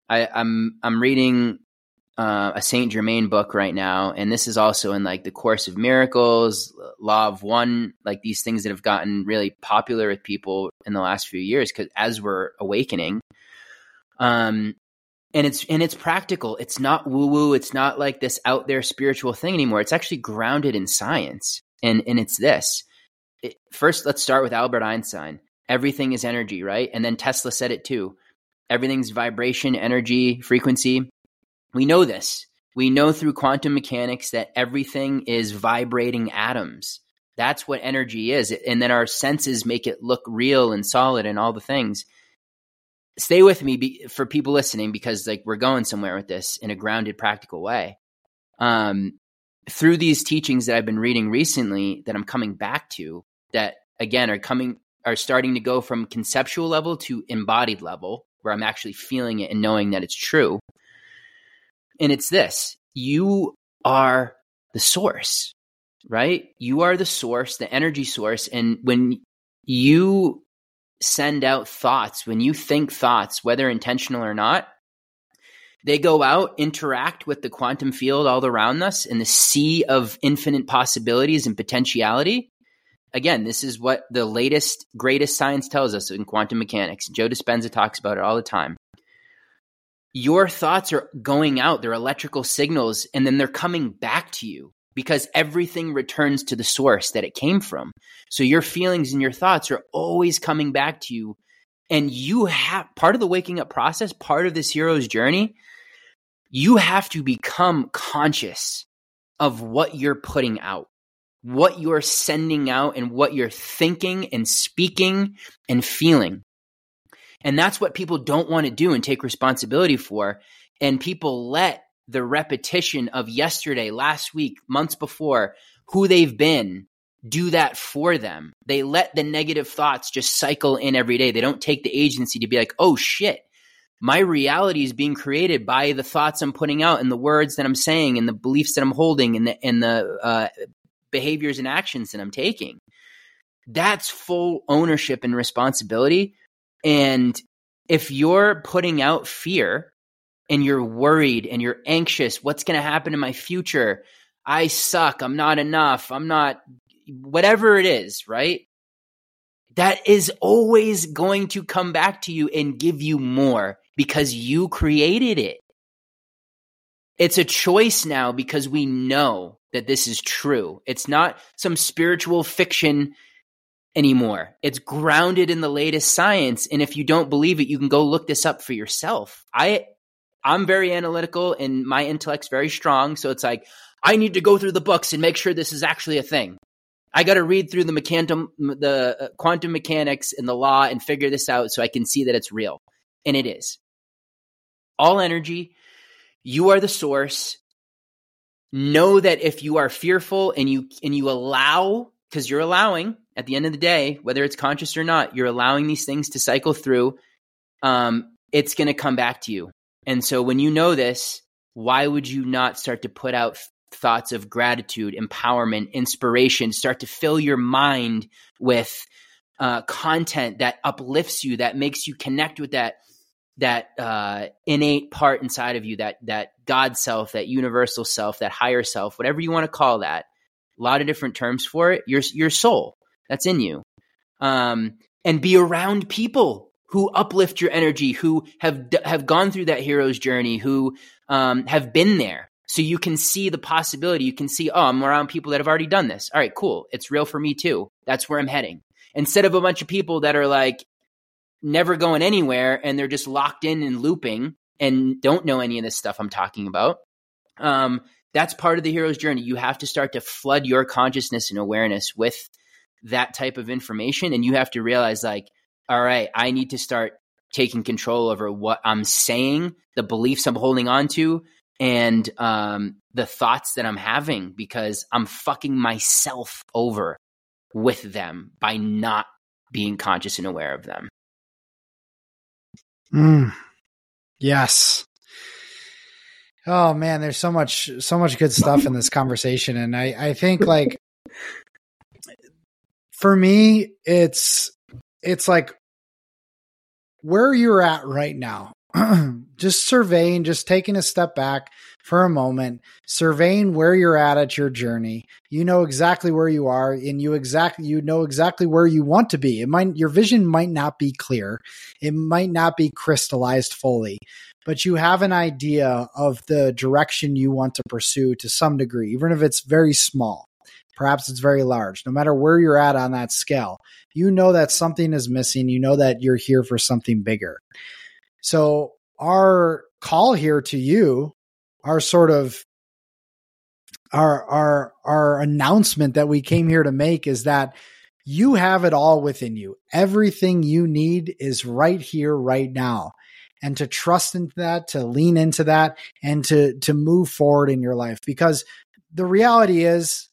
I, I'm I'm reading uh, a Saint Germain book right now, and this is also in like the Course of Miracles, Law of One, like these things that have gotten really popular with people in the last few years because as we're awakening, um, and it's and it's practical. It's not woo woo. It's not like this out there spiritual thing anymore. It's actually grounded in science, and and it's this. It, first, let's start with Albert Einstein. Everything is energy, right? And then Tesla said it too. Everything's vibration, energy, frequency we know this. We know through quantum mechanics that everything is vibrating atoms. That's what energy is. And then our senses make it look real and solid and all the things. Stay with me for people listening because like we're going somewhere with this in a grounded practical way. Um, through these teachings that I've been reading recently that I'm coming back to that again are coming are starting to go from conceptual level to embodied level where I'm actually feeling it and knowing that it's true. And it's this you are the source, right? You are the source, the energy source. And when you send out thoughts, when you think thoughts, whether intentional or not, they go out, interact with the quantum field all around us in the sea of infinite possibilities and potentiality. Again, this is what the latest, greatest science tells us in quantum mechanics. Joe Dispenza talks about it all the time your thoughts are going out, they're electrical signals, and then they're coming back to you because everything returns to the source that it came from. So your feelings and your thoughts are always coming back to you. And you have part of the waking up process, part of this hero's journey, you have to become conscious of what you're putting out, what you're sending out, and what you're thinking and speaking and feeling. And that's what people don't want to do and take responsibility for. And people let the repetition of yesterday, last week, months before, who they've been, do that for them. They let the negative thoughts just cycle in every day. They don't take the agency to be like, oh shit, my reality is being created by the thoughts I'm putting out and the words that I'm saying and the beliefs that I'm holding and the, and the uh, behaviors and actions that I'm taking. That's full ownership and responsibility and if you're putting out fear and you're worried and you're anxious, what's going to happen in my future? I suck. I'm not enough. I'm not, whatever it is, right? That is always going to come back to you and give you more because you created it. It's a choice now because we know that this is true. It's not some spiritual fiction anymore. It's grounded in the latest science. And if you don't believe it, you can go look this up for yourself. I I'm very analytical and my intellect's very strong. So it's like, I need to go through the books and make sure this is actually a thing. I got to read through the the uh, quantum mechanics and the law and figure this out so I can see that it's real. And it is. All energy, you are the source. Know that if you are fearful and you and you allow because you're allowing at the end of the day, whether it's conscious or not, you're allowing these things to cycle through. Um, it's going to come back to you. And so when you know this, why would you not start to put out thoughts of gratitude, empowerment, inspiration, start to fill your mind with uh, content that uplifts you, that makes you connect with that that uh, innate part inside of you, that that God self, that universal self, that higher self, whatever you want to call that. A lot of different terms for it. Your your soul that's in you. Um, and be around people who uplift your energy, who have have gone through that hero's journey, who um, have been there, so you can see the possibility. You can see, oh, I'm around people that have already done this. All right, cool. It's real for me too. That's where I'm heading. Instead of a bunch of people that are like never going anywhere and they're just locked in and looping and don't know any of this stuff I'm talking about. Um, that's part of the hero's journey. You have to start to flood your consciousness and awareness with that type of information and you have to realize like all right i need to start taking control over what i'm saying the beliefs i'm holding on to and um, the thoughts that i'm having because i'm fucking myself over with them by not being conscious and aware of them mm. yes oh man there's so much so much good stuff in this conversation and i i think like for me, it's it's like where you're at right now. just surveying, just taking a step back for a moment, surveying where you're at at your journey. You know exactly where you are and you exactly you know exactly where you want to be. It might your vision might not be clear. It might not be crystallized fully, but you have an idea of the direction you want to pursue to some degree, even if it's very small. Perhaps it's very large. No matter where you're at on that scale, you know that something is missing. You know that you're here for something bigger. So, our call here to you, our sort of our our our announcement that we came here to make is that you have it all within you. Everything you need is right here right now. And to trust into that, to lean into that and to to move forward in your life because the reality is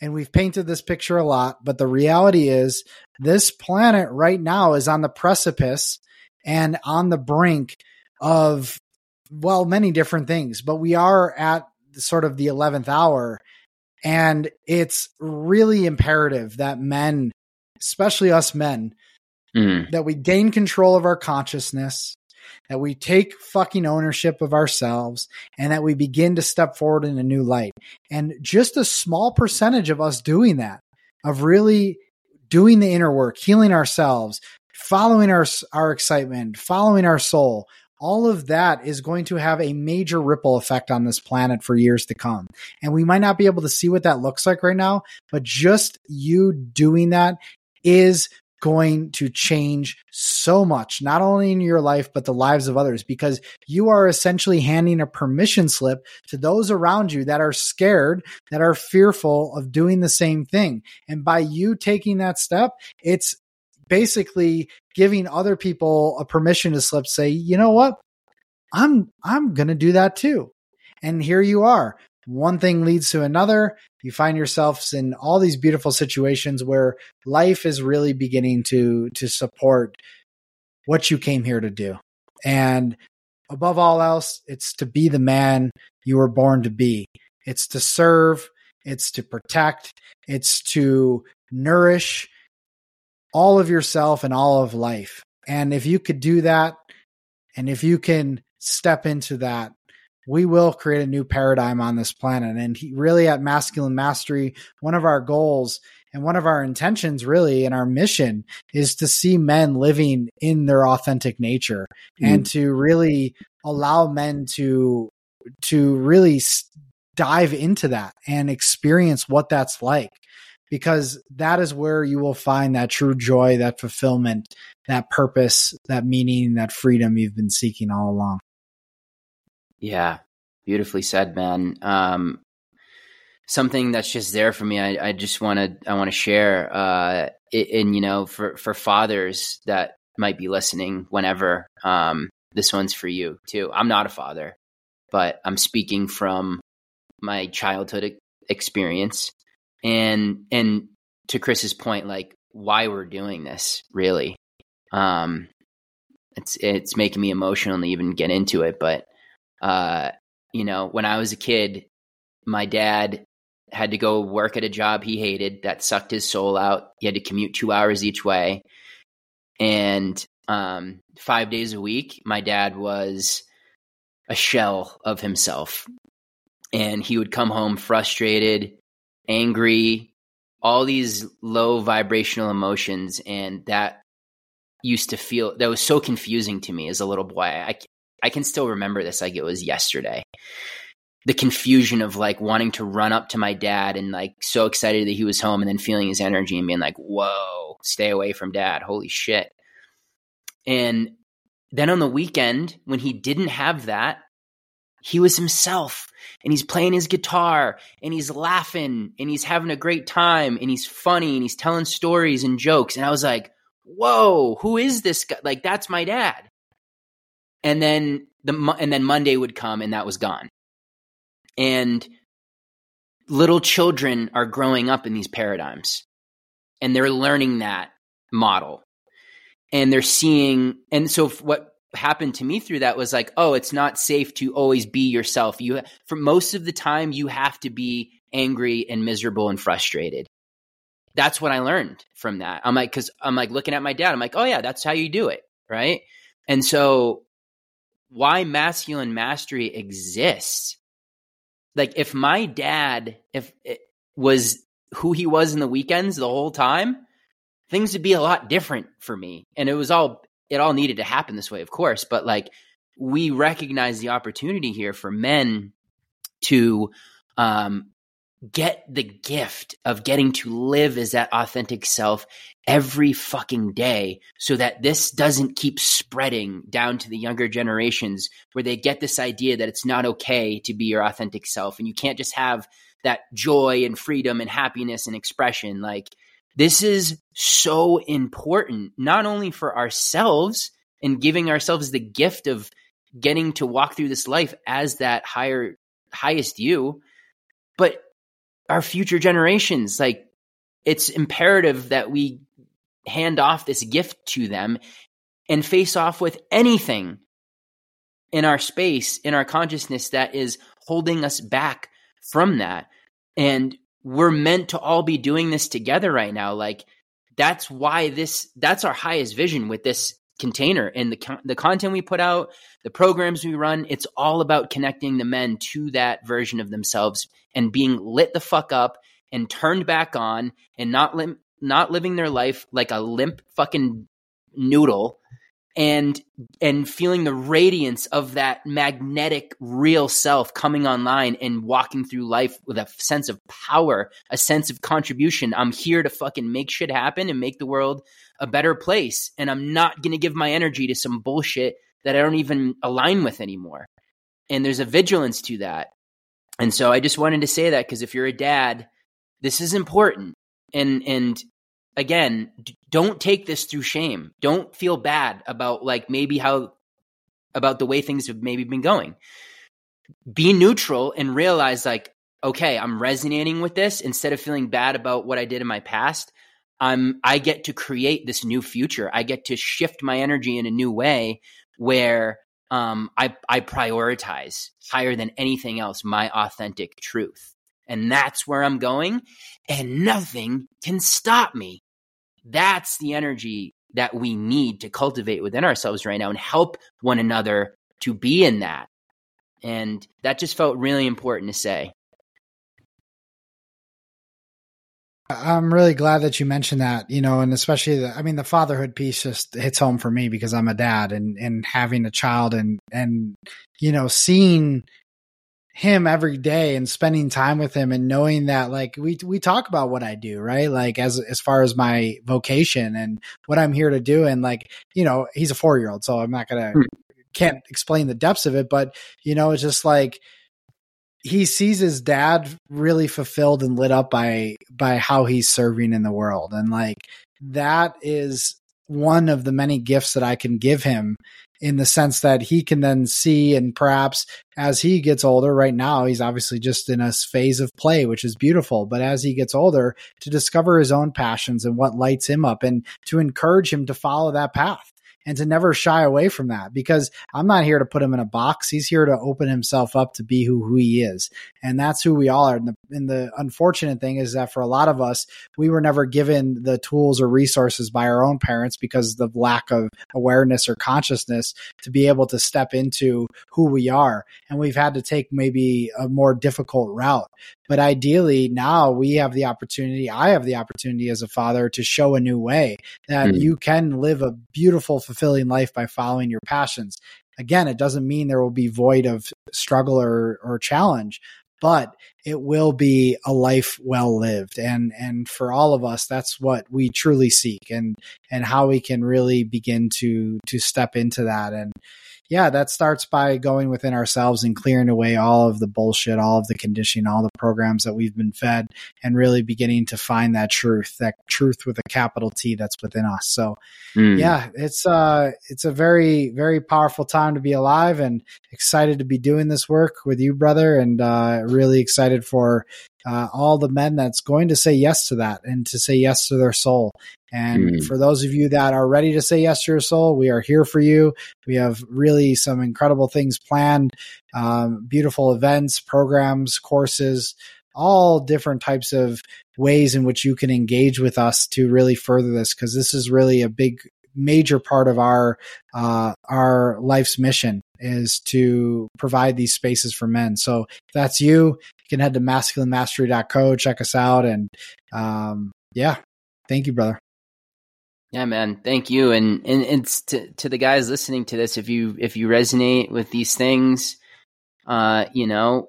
and we've painted this picture a lot, but the reality is this planet right now is on the precipice and on the brink of, well, many different things, but we are at sort of the 11th hour. And it's really imperative that men, especially us men, mm. that we gain control of our consciousness, that we take fucking ownership of ourselves and that we begin to step forward in a new light. And just a small percentage of us doing that, of really doing the inner work, healing ourselves, following our, our excitement, following our soul, all of that is going to have a major ripple effect on this planet for years to come. And we might not be able to see what that looks like right now, but just you doing that is going to change so much, not only in your life, but the lives of others, because you are essentially handing a permission slip to those around you that are scared, that are fearful of doing the same thing. And by you taking that step, it's basically giving other people a permission to slip, say, you know what? I'm, I'm going to do that too. And here you are one thing leads to another. You find yourselves in all these beautiful situations where life is really beginning to to support what you came here to do. And above all else, it's to be the man you were born to be. It's to serve, it's to protect, it's to nourish all of yourself and all of life. And if you could do that, and if you can step into that, we will create a new paradigm on this planet. And he, really, at Masculine Mastery, one of our goals and one of our intentions, really, and our mission is to see men living in their authentic nature mm. and to really allow men to to really dive into that and experience what that's like because that is where you will find that true joy that fulfillment that purpose that meaning that freedom you've been seeking all along yeah, beautifully said, man. Um, something that's just there for me. I, I just want to I want to share. Uh, and you know, for for fathers that might be listening, whenever um, this one's for you too. I'm not a father, but I'm speaking from my childhood experience, and and to Chris's point, like why we're doing this, really. Um, it's it's making me emotional to even get into it, but uh, you know, when I was a kid, my dad had to go work at a job he hated that sucked his soul out. He had to commute two hours each way. And um, five days a week, my dad was a shell of himself. And he would come home frustrated, angry, all these low vibrational emotions. And that used to feel, that was so confusing to me as a little boy. I, I can still remember this like it was yesterday. The confusion of like wanting to run up to my dad and like so excited that he was home and then feeling his energy and being like, whoa, stay away from dad. Holy shit. And then on the weekend, when he didn't have that, he was himself and he's playing his guitar and he's laughing and he's having a great time and he's funny and he's telling stories and jokes. And I was like, whoa, who is this guy? Like, that's my dad and then the and then Monday would come and that was gone. And little children are growing up in these paradigms and they're learning that model. And they're seeing and so what happened to me through that was like, oh, it's not safe to always be yourself. You for most of the time you have to be angry and miserable and frustrated. That's what I learned from that. I'm like cuz I'm like looking at my dad. I'm like, "Oh yeah, that's how you do it." Right? And so why masculine mastery exists. Like if my dad if was who he was in the weekends the whole time, things would be a lot different for me. And it was all it all needed to happen this way, of course, but like we recognize the opportunity here for men to um, get the gift of getting to live as that authentic self every fucking day so that this doesn't keep spreading down to the younger generations where they get this idea that it's not okay to be your authentic self and you can't just have that joy and freedom and happiness and expression. Like this is so important not only for ourselves and giving ourselves the gift of getting to walk through this life as that higher highest you but our future generations like it's imperative that we hand off this gift to them and face off with anything in our space in our consciousness that is holding us back from that. And we're meant to all be doing this together right now. Like that's why this that's our highest vision with this container and the the content we put out, the programs we run, it's all about connecting the men to that version of themselves and being lit the fuck up and turned back on and not lim- not living their life like a limp fucking noodle and and feeling the radiance of that magnetic real self coming online and walking through life with a sense of power, a sense of contribution. I'm here to fucking make shit happen and make the world a better place and I'm not going to give my energy to some bullshit that I don't even align with anymore. And there's a vigilance to that. And so I just wanted to say that because if you're a dad, this is important. And and again, don't take this through shame. Don't feel bad about like maybe how about the way things have maybe been going. Be neutral and realize like okay, I'm resonating with this instead of feeling bad about what I did in my past. I'm I get to create this new future. I get to shift my energy in a new way where um, I I prioritize higher than anything else my authentic truth, and that's where I'm going, and nothing can stop me. That's the energy that we need to cultivate within ourselves right now and help one another to be in that. And that just felt really important to say. I'm really glad that you mentioned that, you know, and especially the, I mean, the fatherhood piece just hits home for me because I'm a dad and, and having a child and, and, you know, seeing him every day and spending time with him and knowing that like we we talk about what I do, right? Like as as far as my vocation and what I'm here to do and like, you know, he's a 4-year-old, so I'm not going to hmm. can't explain the depths of it, but you know, it's just like he sees his dad really fulfilled and lit up by by how he's serving in the world. And like that is one of the many gifts that I can give him in the sense that he can then see and perhaps as he gets older right now he's obviously just in a phase of play which is beautiful. But as he gets older to discover his own passions and what lights him up and to encourage him to follow that path and to never shy away from that because I'm not here to put him in a box. He's here to open himself up to be who, who he is. And that's who we all are. And the, and the unfortunate thing is that for a lot of us, we were never given the tools or resources by our own parents because of the lack of awareness or consciousness to be able to step into who we are. And we've had to take maybe a more difficult route. But ideally, now we have the opportunity, I have the opportunity as a father to show a new way that mm. you can live a beautiful, fulfilling life by following your passions. Again, it doesn't mean there will be void of struggle or, or challenge, but it will be a life well lived and and for all of us that's what we truly seek and and how we can really begin to to step into that and yeah, that starts by going within ourselves and clearing away all of the bullshit, all of the conditioning, all the programs that we've been fed, and really beginning to find that truth, that truth with a capital T that's within us. So, mm. yeah, it's uh, it's a very, very powerful time to be alive, and excited to be doing this work with you, brother, and uh, really excited for uh, all the men that's going to say yes to that and to say yes to their soul. And mm. for those of you that are ready to say yes to your soul, we are here for you. We have really some incredible things planned, um, beautiful events, programs, courses, all different types of ways in which you can engage with us to really further this because this is really a big major part of our uh, our life's mission is to provide these spaces for men. So if that's you, you can head to masculinemastery.co, check us out. And um, yeah, thank you, brother. Yeah, man. Thank you. And and it's to to the guys listening to this, if you if you resonate with these things, uh, you know,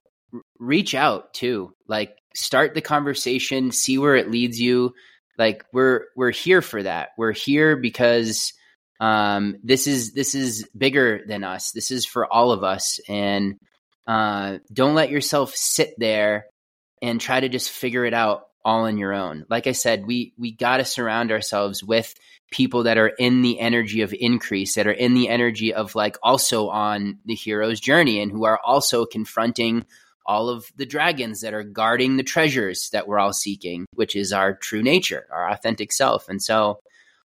reach out too. Like start the conversation, see where it leads you. Like we're we're here for that. We're here because um this is this is bigger than us. This is for all of us. And uh don't let yourself sit there and try to just figure it out all on your own. Like I said, we we got to surround ourselves with people that are in the energy of increase, that are in the energy of like also on the hero's journey and who are also confronting all of the dragons that are guarding the treasures that we're all seeking, which is our true nature, our authentic self. And so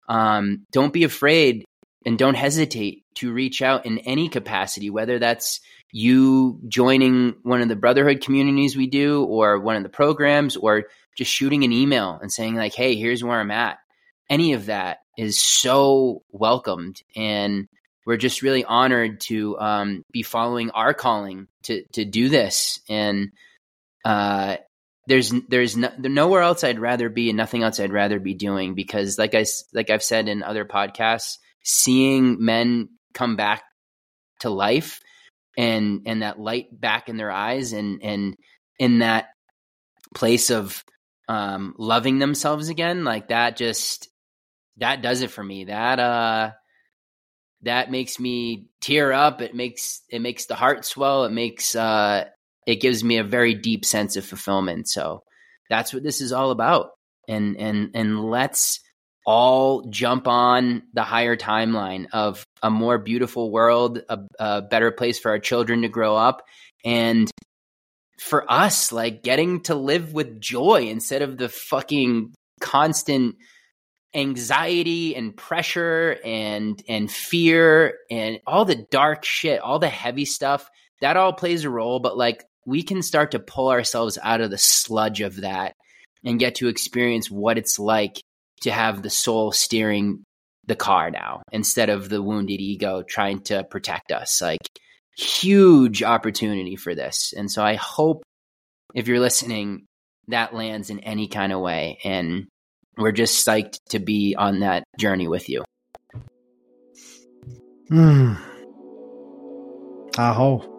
um, don't be afraid and don't hesitate to reach out in any capacity, whether that's you joining one of the brotherhood communities we do or one of the programs or just shooting an email and saying like, "Hey, here's where I'm at." Any of that is so welcomed, and we're just really honored to um, be following our calling to to do this. And uh, there's there's no, nowhere else I'd rather be, and nothing else I'd rather be doing because, like I like I've said in other podcasts, seeing men come back to life and and that light back in their eyes and and in that place of um, loving themselves again, like that just that does it for me. That uh that makes me tear up. It makes it makes the heart swell. It makes uh it gives me a very deep sense of fulfillment. So that's what this is all about. And and and let's all jump on the higher timeline of a more beautiful world, a, a better place for our children to grow up, and for us, like getting to live with joy instead of the fucking constant anxiety and pressure and and fear and all the dark shit, all the heavy stuff, that all plays a role, but like we can start to pull ourselves out of the sludge of that and get to experience what it's like to have the soul steering the car now instead of the wounded ego trying to protect us. Like huge opportunity for this. And so I hope if you're listening, that lands in any kind of way. And we're just psyched to be on that journey with you. Hmm. Aho.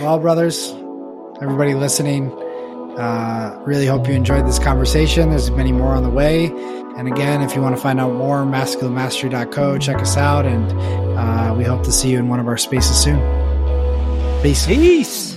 Well, brothers, everybody listening, uh, really hope you enjoyed this conversation. There's many more on the way. And again, if you want to find out more, masculinemastery.co, check us out. And uh, we hope to see you in one of our spaces soon. Peace. Peace.